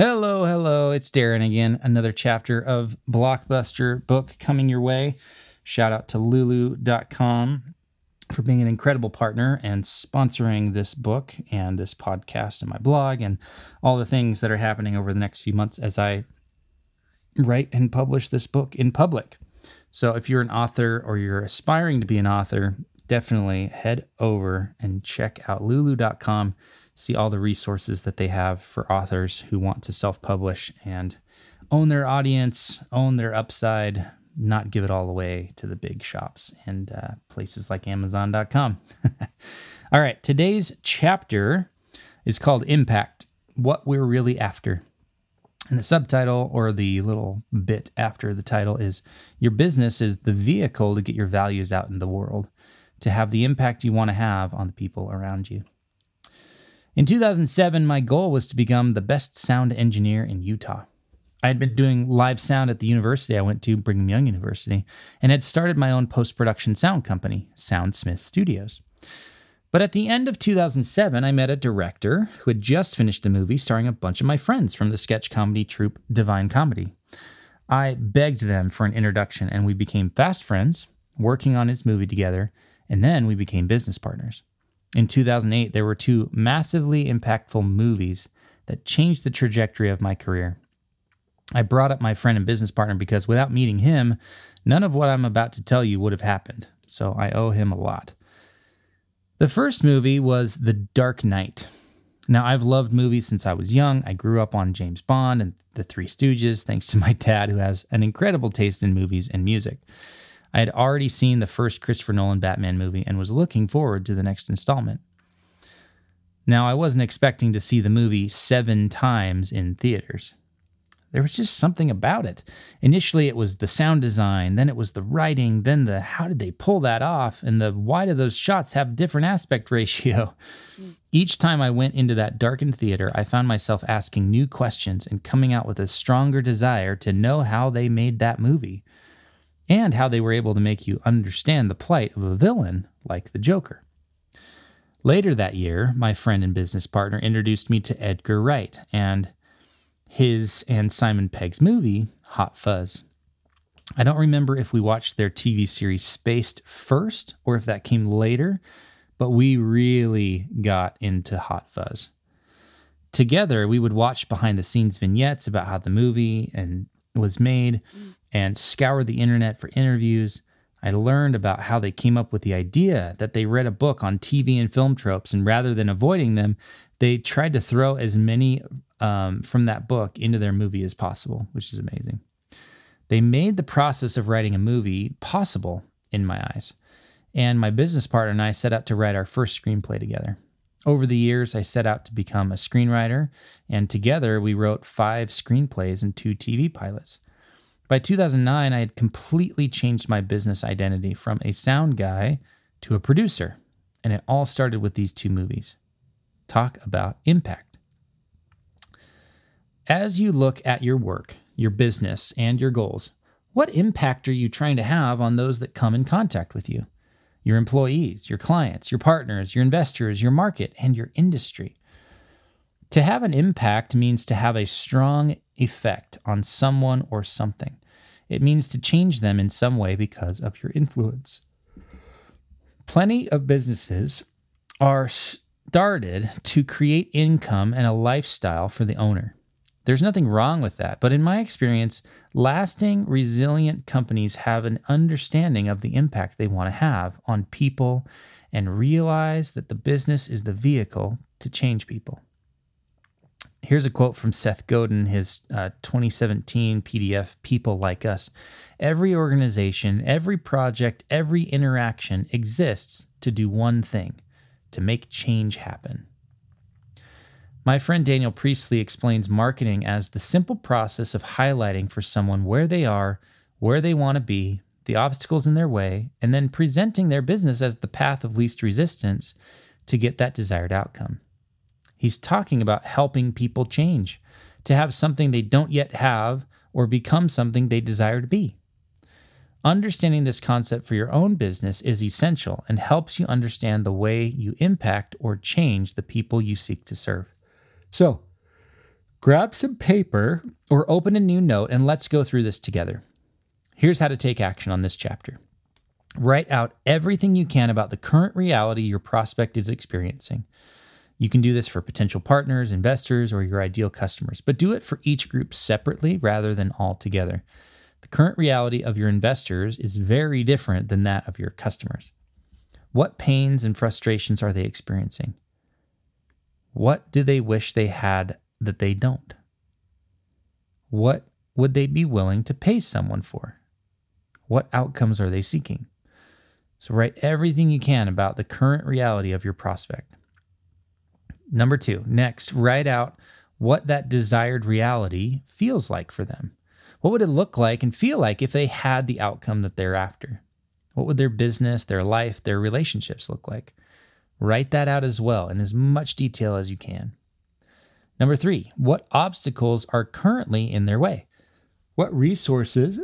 Hello, hello. It's Darren again. Another chapter of Blockbuster book coming your way. Shout out to Lulu.com for being an incredible partner and sponsoring this book and this podcast and my blog and all the things that are happening over the next few months as I write and publish this book in public. So if you're an author or you're aspiring to be an author, definitely head over and check out lulu.com see all the resources that they have for authors who want to self publish and own their audience, own their upside, not give it all away to the big shops and uh, places like Amazon.com. all right, today's chapter is called Impact What We're Really After. And the subtitle or the little bit after the title is Your business is the vehicle to get your values out in the world, to have the impact you want to have on the people around you. In 2007, my goal was to become the best sound engineer in Utah. I had been doing live sound at the university I went to, Brigham Young University, and had started my own post production sound company, Soundsmith Studios. But at the end of 2007, I met a director who had just finished a movie starring a bunch of my friends from the sketch comedy troupe Divine Comedy. I begged them for an introduction, and we became fast friends, working on his movie together, and then we became business partners. In 2008, there were two massively impactful movies that changed the trajectory of my career. I brought up my friend and business partner because without meeting him, none of what I'm about to tell you would have happened. So I owe him a lot. The first movie was The Dark Knight. Now, I've loved movies since I was young. I grew up on James Bond and The Three Stooges, thanks to my dad, who has an incredible taste in movies and music. I had already seen the first Christopher Nolan Batman movie and was looking forward to the next installment. Now, I wasn't expecting to see the movie seven times in theaters. There was just something about it. Initially, it was the sound design, then it was the writing, then the how did they pull that off, and the why do those shots have different aspect ratio. Each time I went into that darkened theater, I found myself asking new questions and coming out with a stronger desire to know how they made that movie and how they were able to make you understand the plight of a villain like the Joker. Later that year, my friend and business partner introduced me to Edgar Wright and his and Simon Pegg's movie, Hot Fuzz. I don't remember if we watched their TV series Spaced first or if that came later, but we really got into Hot Fuzz. Together, we would watch behind the scenes vignettes about how the movie and was made and scoured the internet for interviews. I learned about how they came up with the idea that they read a book on TV and film tropes, and rather than avoiding them, they tried to throw as many um, from that book into their movie as possible, which is amazing. They made the process of writing a movie possible in my eyes. And my business partner and I set out to write our first screenplay together. Over the years, I set out to become a screenwriter, and together we wrote five screenplays and two TV pilots. By 2009, I had completely changed my business identity from a sound guy to a producer, and it all started with these two movies. Talk about impact. As you look at your work, your business, and your goals, what impact are you trying to have on those that come in contact with you? Your employees, your clients, your partners, your investors, your market, and your industry. To have an impact means to have a strong effect on someone or something. It means to change them in some way because of your influence. Plenty of businesses are started to create income and a lifestyle for the owner. There's nothing wrong with that, but in my experience, lasting, resilient companies have an understanding of the impact they want to have on people and realize that the business is the vehicle to change people. Here's a quote from Seth Godin, his uh, 2017 PDF, People Like Us. Every organization, every project, every interaction exists to do one thing to make change happen. My friend Daniel Priestley explains marketing as the simple process of highlighting for someone where they are, where they want to be, the obstacles in their way, and then presenting their business as the path of least resistance to get that desired outcome. He's talking about helping people change, to have something they don't yet have or become something they desire to be. Understanding this concept for your own business is essential and helps you understand the way you impact or change the people you seek to serve. So, grab some paper or open a new note and let's go through this together. Here's how to take action on this chapter. Write out everything you can about the current reality your prospect is experiencing. You can do this for potential partners, investors, or your ideal customers, but do it for each group separately rather than all together. The current reality of your investors is very different than that of your customers. What pains and frustrations are they experiencing? What do they wish they had that they don't? What would they be willing to pay someone for? What outcomes are they seeking? So, write everything you can about the current reality of your prospect. Number two, next, write out what that desired reality feels like for them. What would it look like and feel like if they had the outcome that they're after? What would their business, their life, their relationships look like? Write that out as well in as much detail as you can. Number three, what obstacles are currently in their way? What resources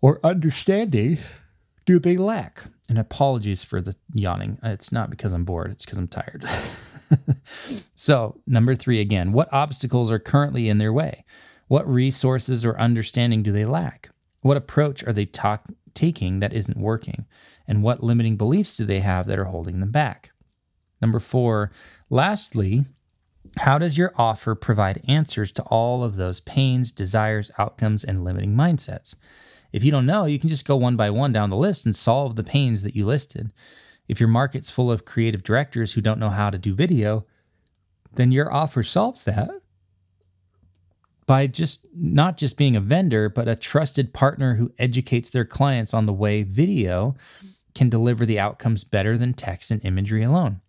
or understanding do they lack? And apologies for the yawning. It's not because I'm bored, it's because I'm tired. so, number three again, what obstacles are currently in their way? What resources or understanding do they lack? What approach are they talk, taking that isn't working? And what limiting beliefs do they have that are holding them back? Number four, lastly, how does your offer provide answers to all of those pains, desires, outcomes, and limiting mindsets? If you don't know, you can just go one by one down the list and solve the pains that you listed. If your market's full of creative directors who don't know how to do video, then your offer solves that by just not just being a vendor, but a trusted partner who educates their clients on the way video can deliver the outcomes better than text and imagery alone.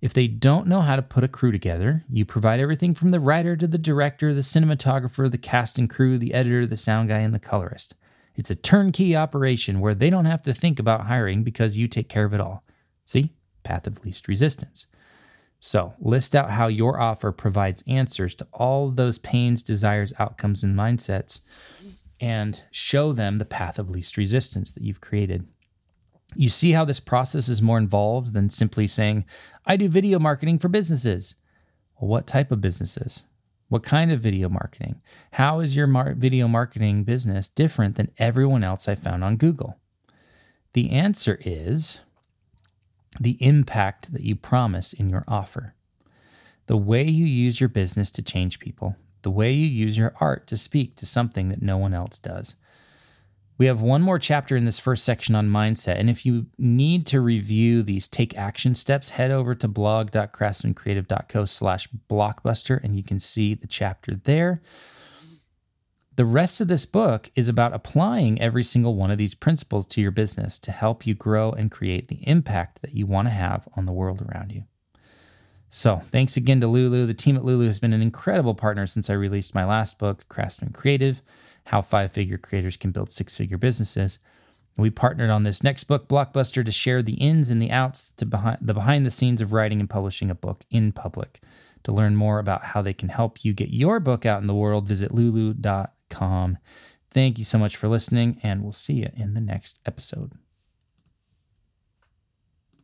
If they don't know how to put a crew together, you provide everything from the writer to the director, the cinematographer, the casting crew, the editor, the sound guy, and the colorist. It's a turnkey operation where they don't have to think about hiring because you take care of it all. See? Path of least resistance. So, list out how your offer provides answers to all those pains, desires, outcomes, and mindsets, and show them the path of least resistance that you've created. You see how this process is more involved than simply saying, I do video marketing for businesses. Well, what type of businesses? What kind of video marketing? How is your mar- video marketing business different than everyone else I found on Google? The answer is the impact that you promise in your offer, the way you use your business to change people, the way you use your art to speak to something that no one else does. We have one more chapter in this first section on mindset. And if you need to review these take action steps, head over to blog.craftsmancreative.co slash blockbuster and you can see the chapter there. The rest of this book is about applying every single one of these principles to your business to help you grow and create the impact that you want to have on the world around you. So, thanks again to Lulu. The team at Lulu has been an incredible partner since I released my last book, Craftsman Creative How Five Figure Creators Can Build Six Figure Businesses. We partnered on this next book, Blockbuster, to share the ins and the outs, to behind, the behind the scenes of writing and publishing a book in public. To learn more about how they can help you get your book out in the world, visit lulu.com. Thank you so much for listening, and we'll see you in the next episode.